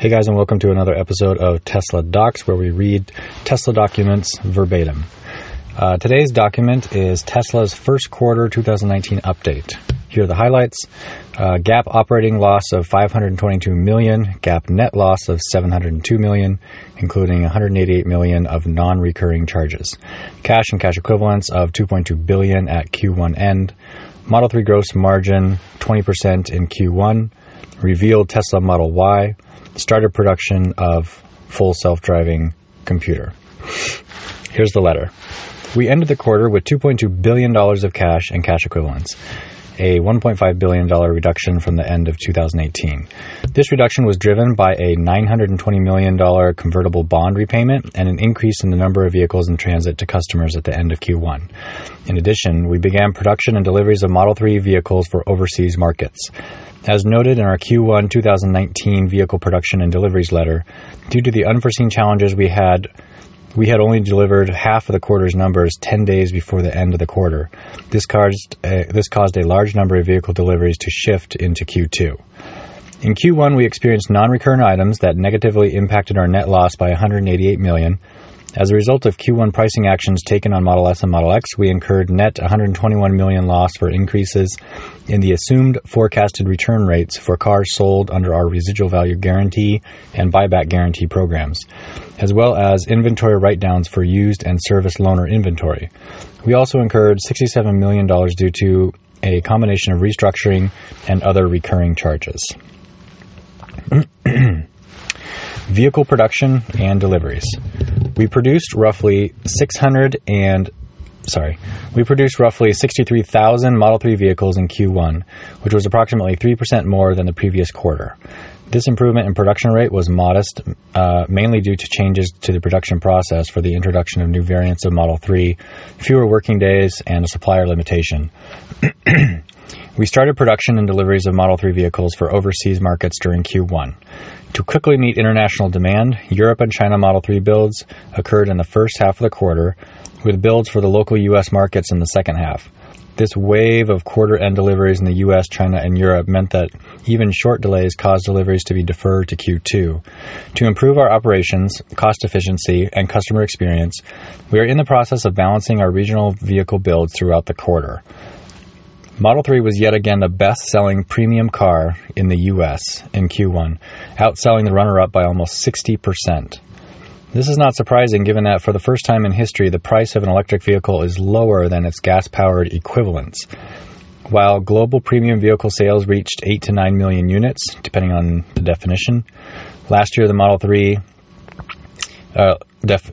Hey guys, and welcome to another episode of Tesla Docs, where we read Tesla documents verbatim. Uh, today's document is Tesla's first quarter 2019 update. Here are the highlights: uh, GAAP operating loss of 522 million, GAAP net loss of 702 million, including 188 million of non-recurring charges, cash and cash equivalents of 2.2 billion at Q1 end, Model 3 gross margin 20% in Q1, revealed Tesla Model Y started production of full self-driving computer. Here's the letter. We ended the quarter with $2.2 billion of cash and cash equivalents, a $1.5 billion reduction from the end of 2018. This reduction was driven by a $920 million convertible bond repayment and an increase in the number of vehicles in transit to customers at the end of Q1. In addition, we began production and deliveries of Model 3 vehicles for overseas markets. As noted in our Q1 2019 vehicle production and deliveries letter, due to the unforeseen challenges we had, we had only delivered half of the quarter's numbers 10 days before the end of the quarter. This caused a, this caused a large number of vehicle deliveries to shift into Q2. In Q1, we experienced non-recurrent items that negatively impacted our net loss by 188 million, as a result of Q1 pricing actions taken on Model S and Model X, we incurred net 121 million loss for increases in the assumed forecasted return rates for cars sold under our residual value guarantee and buyback guarantee programs, as well as inventory write-downs for used and service loaner inventory. We also incurred $67 million due to a combination of restructuring and other recurring charges. Vehicle production and deliveries. We produced roughly 600 and sorry, we produced roughly 63,000 Model 3 vehicles in Q1, which was approximately 3% more than the previous quarter. This improvement in production rate was modest, uh, mainly due to changes to the production process for the introduction of new variants of Model 3, fewer working days, and a supplier limitation. we started production and deliveries of Model 3 vehicles for overseas markets during Q1. To quickly meet international demand, Europe and China Model 3 builds occurred in the first half of the quarter, with builds for the local U.S. markets in the second half. This wave of quarter end deliveries in the US, China, and Europe meant that even short delays caused deliveries to be deferred to Q2. To improve our operations, cost efficiency, and customer experience, we are in the process of balancing our regional vehicle builds throughout the quarter. Model 3 was yet again the best selling premium car in the US in Q1, outselling the runner up by almost 60%. This is not surprising given that for the first time in history, the price of an electric vehicle is lower than its gas powered equivalents. While global premium vehicle sales reached 8 to 9 million units, depending on the definition, last year the Model 3 uh, def-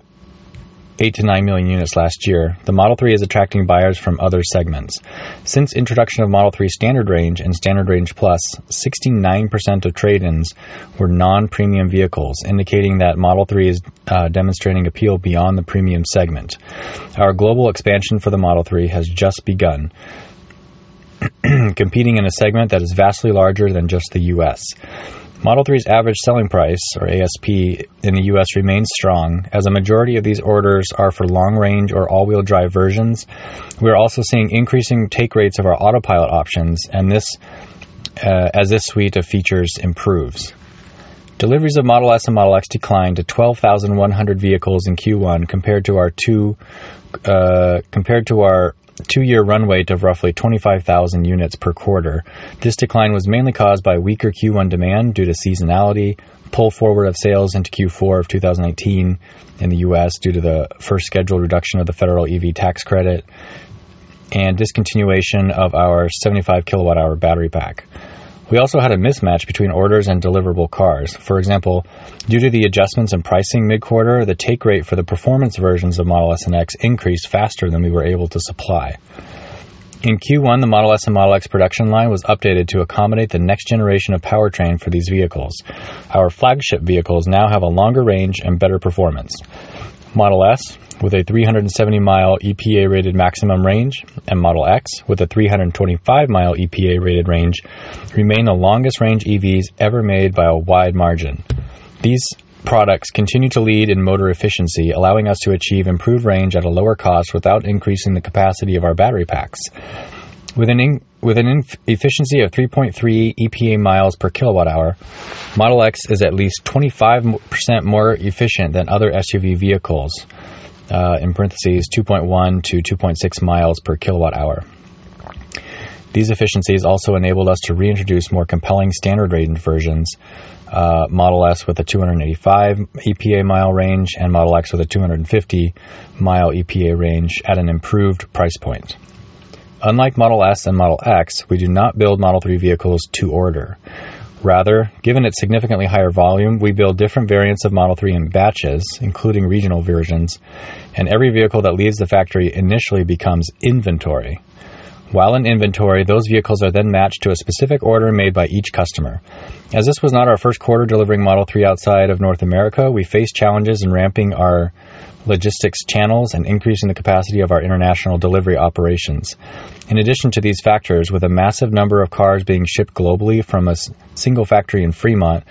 8 to 9 million units last year, the Model 3 is attracting buyers from other segments. Since introduction of Model 3 Standard Range and Standard Range Plus, 69% of trade-ins were non-premium vehicles, indicating that Model 3 is uh, demonstrating appeal beyond the premium segment. Our global expansion for the Model 3 has just begun, competing in a segment that is vastly larger than just the US. Model 3's average selling price, or ASP, in the US remains strong, as a majority of these orders are for long range or all wheel drive versions. We are also seeing increasing take rates of our autopilot options, and this uh, as this suite of features improves. Deliveries of Model S and Model X declined to 12,100 vehicles in Q1 compared to our two uh, compared to our two-year run rate of roughly 25,000 units per quarter. This decline was mainly caused by weaker Q1 demand due to seasonality, pull forward of sales into Q4 of 2018 in the U.S. due to the first scheduled reduction of the federal EV tax credit, and discontinuation of our 75 kilowatt hour battery pack. We also had a mismatch between orders and deliverable cars. For example, due to the adjustments in pricing mid quarter, the take rate for the performance versions of Model S and X increased faster than we were able to supply. In Q1, the Model S and Model X production line was updated to accommodate the next generation of powertrain for these vehicles. Our flagship vehicles now have a longer range and better performance. Model S, with a 370 mile EPA rated maximum range, and Model X with a 325 mile EPA rated range remain the longest range EVs ever made by a wide margin. These products continue to lead in motor efficiency, allowing us to achieve improved range at a lower cost without increasing the capacity of our battery packs. With an, in, with an inf- efficiency of 3.3 EPA miles per kilowatt hour, Model X is at least 25% more efficient than other SUV vehicles, uh, in parentheses 2.1 to 2.6 miles per kilowatt hour. These efficiencies also enabled us to reintroduce more compelling standard range versions, uh, Model S with a 285 EPA mile range and Model X with a 250 mile EPA range at an improved price point. Unlike Model S and Model X, we do not build Model 3 vehicles to order. Rather, given its significantly higher volume, we build different variants of Model 3 in batches, including regional versions, and every vehicle that leaves the factory initially becomes inventory. While in inventory, those vehicles are then matched to a specific order made by each customer. As this was not our first quarter delivering Model 3 outside of North America, we faced challenges in ramping our logistics channels, and increasing the capacity of our international delivery operations. In addition to these factors, with a massive number of cars being shipped globally from a single factory in Fremont,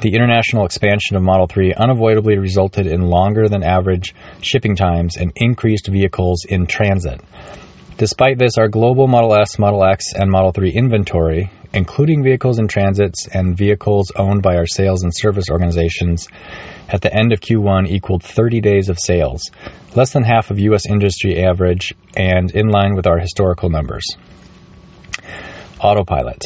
the international expansion of Model 3 unavoidably resulted in longer than average shipping times and increased vehicles in transit. Despite this, our global Model S, Model X, and Model 3 inventory, including vehicles in transits and vehicles owned by our sales and service organizations, at the end of Q1 equaled 30 days of sales, less than half of U.S. industry average and in line with our historical numbers. Autopilot.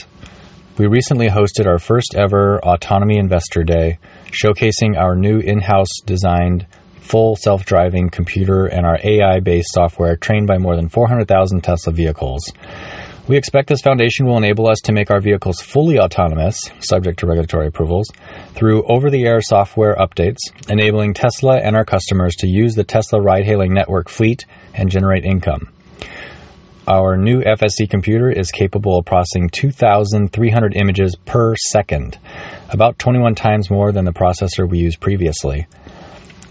We recently hosted our first ever Autonomy Investor Day, showcasing our new in house designed full self driving computer and our AI based software trained by more than 400,000 Tesla vehicles. We expect this foundation will enable us to make our vehicles fully autonomous, subject to regulatory approvals, through over the air software updates, enabling Tesla and our customers to use the Tesla ride hailing network fleet and generate income. Our new FSD computer is capable of processing 2,300 images per second, about 21 times more than the processor we used previously.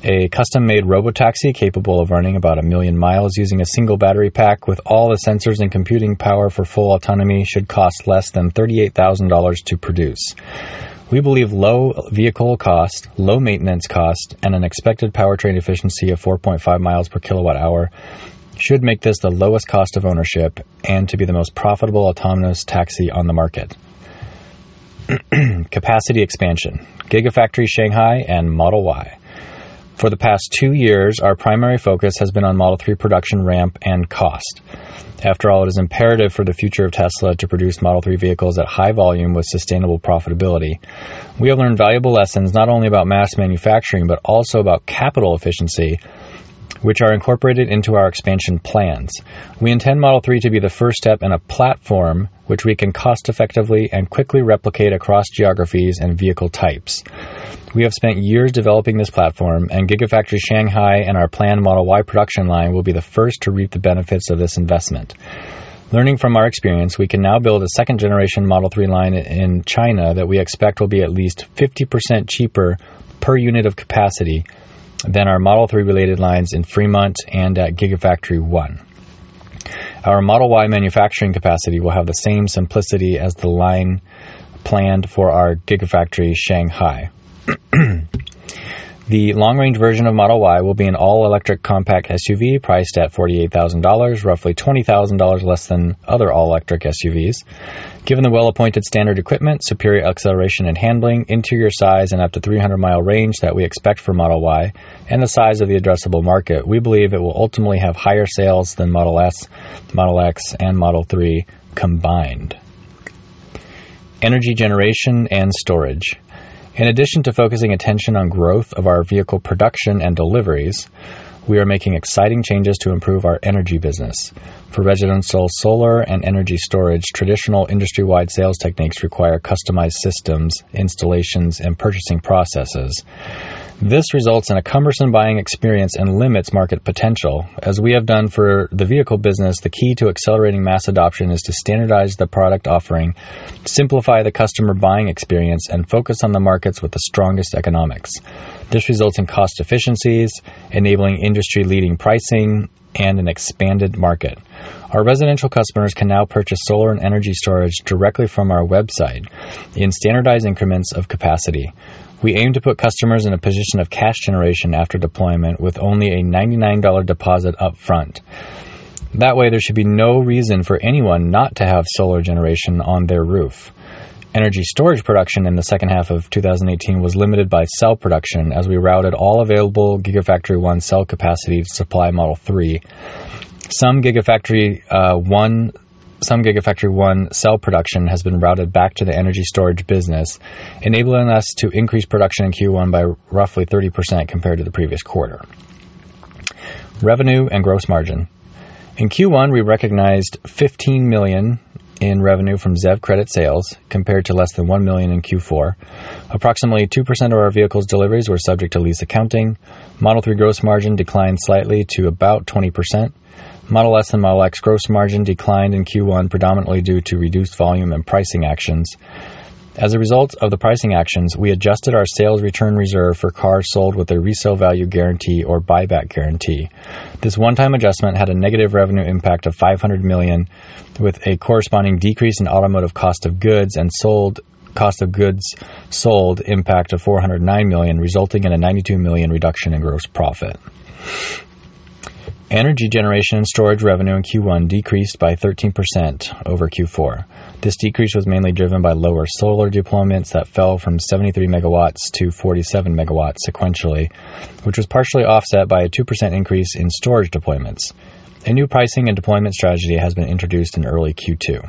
A custom made robotaxi capable of running about a million miles using a single battery pack with all the sensors and computing power for full autonomy should cost less than $38,000 to produce. We believe low vehicle cost, low maintenance cost, and an expected powertrain efficiency of 4.5 miles per kilowatt hour should make this the lowest cost of ownership and to be the most profitable autonomous taxi on the market. Capacity expansion Gigafactory Shanghai and Model Y. For the past two years, our primary focus has been on Model 3 production ramp and cost. After all, it is imperative for the future of Tesla to produce Model 3 vehicles at high volume with sustainable profitability. We have learned valuable lessons not only about mass manufacturing, but also about capital efficiency which are incorporated into our expansion plans. We intend Model 3 to be the first step in a platform which we can cost effectively and quickly replicate across geographies and vehicle types. We have spent years developing this platform, and Gigafactory Shanghai and our planned Model Y production line will be the first to reap the benefits of this investment. Learning from our experience, we can now build a second generation Model 3 line in China that we expect will be at least 50% cheaper per unit of capacity than our Model 3 related lines in Fremont and at Gigafactory 1. Our Model Y manufacturing capacity will have the same simplicity as the line planned for our Gigafactory Shanghai. The long range version of Model Y will be an all electric compact SUV priced at $48,000, roughly $20,000 less than other all electric SUVs. Given the well appointed standard equipment, superior acceleration and handling, interior size, and up to 300 mile range that we expect for Model Y, and the size of the addressable market, we believe it will ultimately have higher sales than Model S, Model X, and Model 3 combined. Energy generation and storage. In addition to focusing attention on growth of our vehicle production and deliveries, we are making exciting changes to improve our energy business. For residential solar and energy storage, traditional industry wide sales techniques require customized systems, installations, and purchasing processes. This results in a cumbersome buying experience and limits market potential. As we have done for the vehicle business, the key to accelerating mass adoption is to standardize the product offering, simplify the customer buying experience, and focus on the markets with the strongest economics. This results in cost efficiencies, enabling industry leading pricing, and an expanded market. Our residential customers can now purchase solar and energy storage directly from our website in standardized increments of capacity. We aim to put customers in a position of cash generation after deployment with only a $99 deposit up front. That way, there should be no reason for anyone not to have solar generation on their roof. Energy storage production in the second half of 2018 was limited by cell production as we routed all available Gigafactory 1 cell capacity to supply Model 3. Some Gigafactory uh, 1 some Gigafactory 1 cell production has been routed back to the energy storage business, enabling us to increase production in Q1 by roughly 30% compared to the previous quarter. Revenue and gross margin. In Q1, we recognized 15 million in revenue from ZEV credit sales compared to less than 1 million in Q4. Approximately 2% of our vehicles deliveries were subject to lease accounting. Model 3 gross margin declined slightly to about 20%. Model S and Model X gross margin declined in Q1 predominantly due to reduced volume and pricing actions. As a result of the pricing actions, we adjusted our sales return reserve for cars sold with a resale value guarantee or buyback guarantee. This one-time adjustment had a negative revenue impact of 500 million with a corresponding decrease in automotive cost of goods and sold cost of goods sold impact of 409 million resulting in a 92 million reduction in gross profit. Energy generation and storage revenue in Q1 decreased by 13% over Q4. This decrease was mainly driven by lower solar deployments that fell from 73 megawatts to 47 megawatts sequentially, which was partially offset by a 2% increase in storage deployments. A new pricing and deployment strategy has been introduced in early Q2.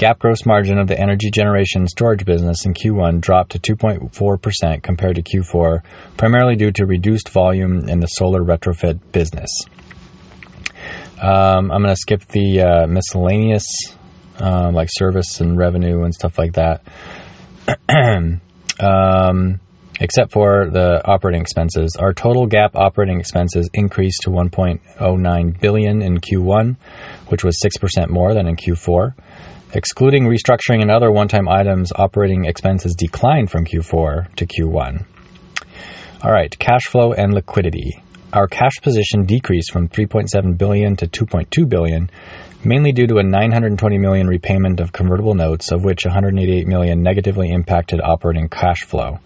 GAAP gross margin of the energy generation storage business in Q1 dropped to 2.4% compared to Q4, primarily due to reduced volume in the solar retrofit business. Um, I'm going to skip the uh, miscellaneous, uh, like service and revenue and stuff like that, um, except for the operating expenses. Our total GAAP operating expenses increased to 1.09 billion in Q1, which was 6% more than in Q4. Excluding restructuring and other one time items, operating expenses declined from Q4 to Q1. All right, cash flow and liquidity. Our cash position decreased from 3.7 billion to 2.2 billion, mainly due to a 920 million repayment of convertible notes, of which 188 million negatively impacted operating cash flow.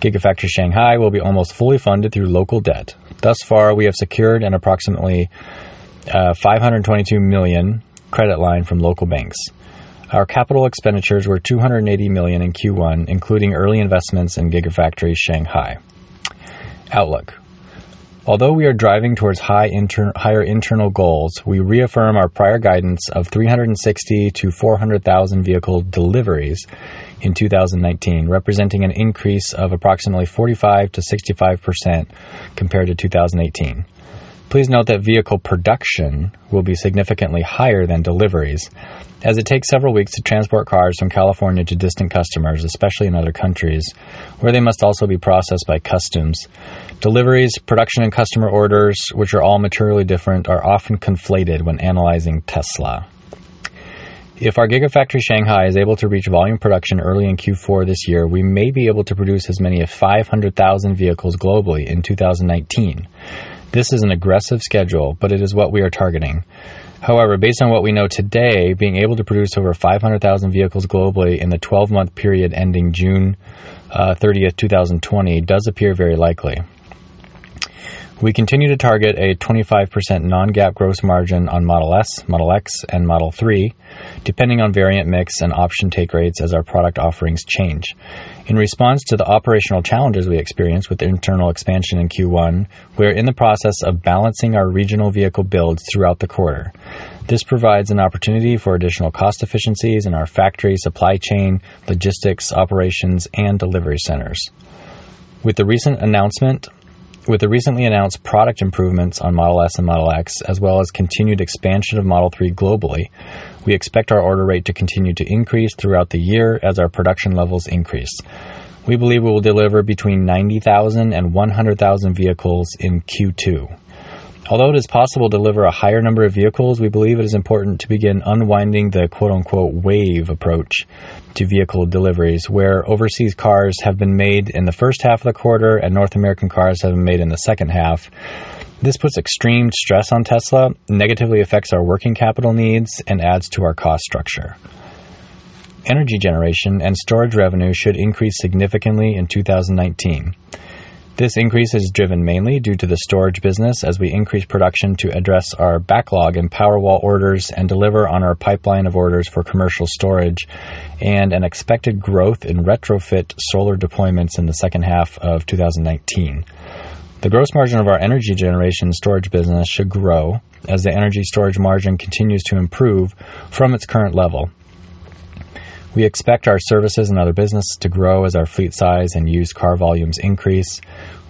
Gigafactory Shanghai will be almost fully funded through local debt. Thus far, we have secured an approximately uh, 522 million credit line from local banks. Our capital expenditures were 280 million in Q1, including early investments in Gigafactory Shanghai. Outlook. Although we are driving towards high inter- higher internal goals, we reaffirm our prior guidance of 360 to 400,000 vehicle deliveries in 2019, representing an increase of approximately 45 to 65 percent compared to 2018. Please note that vehicle production will be significantly higher than deliveries, as it takes several weeks to transport cars from California to distant customers, especially in other countries, where they must also be processed by customs. Deliveries, production, and customer orders, which are all materially different, are often conflated when analyzing Tesla. If our Gigafactory Shanghai is able to reach volume production early in Q4 this year, we may be able to produce as many as 500,000 vehicles globally in 2019. This is an aggressive schedule, but it is what we are targeting. However, based on what we know today, being able to produce over 500,000 vehicles globally in the 12 month period ending June uh, 30th, 2020 does appear very likely. We continue to target a 25% non GAAP gross margin on Model S, Model X, and Model 3, depending on variant mix and option take rates as our product offerings change. In response to the operational challenges we experienced with internal expansion in Q1, we are in the process of balancing our regional vehicle builds throughout the quarter. This provides an opportunity for additional cost efficiencies in our factory, supply chain, logistics, operations, and delivery centers. With the recent announcement with the recently announced product improvements on Model S and Model X, as well as continued expansion of Model 3 globally, we expect our order rate to continue to increase throughout the year as our production levels increase. We believe we will deliver between 90,000 and 100,000 vehicles in Q2. Although it is possible to deliver a higher number of vehicles, we believe it is important to begin unwinding the quote unquote wave approach to vehicle deliveries, where overseas cars have been made in the first half of the quarter and North American cars have been made in the second half. This puts extreme stress on Tesla, negatively affects our working capital needs, and adds to our cost structure. Energy generation and storage revenue should increase significantly in 2019. This increase is driven mainly due to the storage business as we increase production to address our backlog in Powerwall orders and deliver on our pipeline of orders for commercial storage, and an expected growth in retrofit solar deployments in the second half of 2019. The gross margin of our energy generation storage business should grow as the energy storage margin continues to improve from its current level. We expect our services and other businesses to grow as our fleet size and used car volumes increase.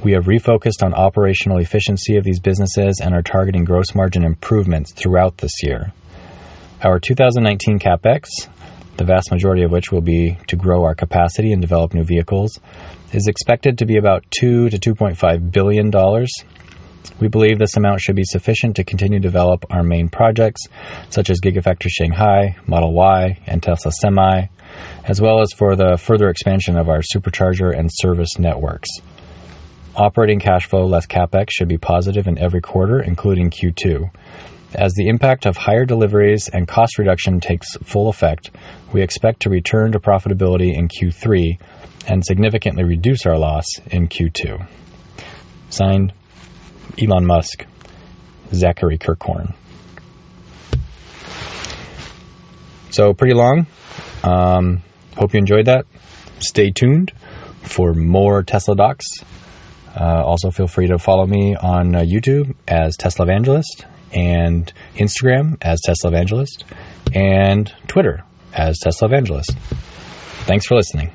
We have refocused on operational efficiency of these businesses and are targeting gross margin improvements throughout this year. Our 2019 CapEx, the vast majority of which will be to grow our capacity and develop new vehicles, is expected to be about 2 to 2.5 billion dollars. We believe this amount should be sufficient to continue to develop our main projects, such as Gigafactory Shanghai, Model Y, and Tesla Semi, as well as for the further expansion of our supercharger and service networks. Operating cash flow less CapEx should be positive in every quarter, including Q2. As the impact of higher deliveries and cost reduction takes full effect, we expect to return to profitability in Q3 and significantly reduce our loss in Q2. Signed, Elon Musk, Zachary Kirkhorn. So, pretty long. Um, hope you enjoyed that. Stay tuned for more Tesla Docs. Uh, also, feel free to follow me on uh, YouTube as Tesla Evangelist and Instagram as Tesla Evangelist and Twitter as Tesla Evangelist. Thanks for listening.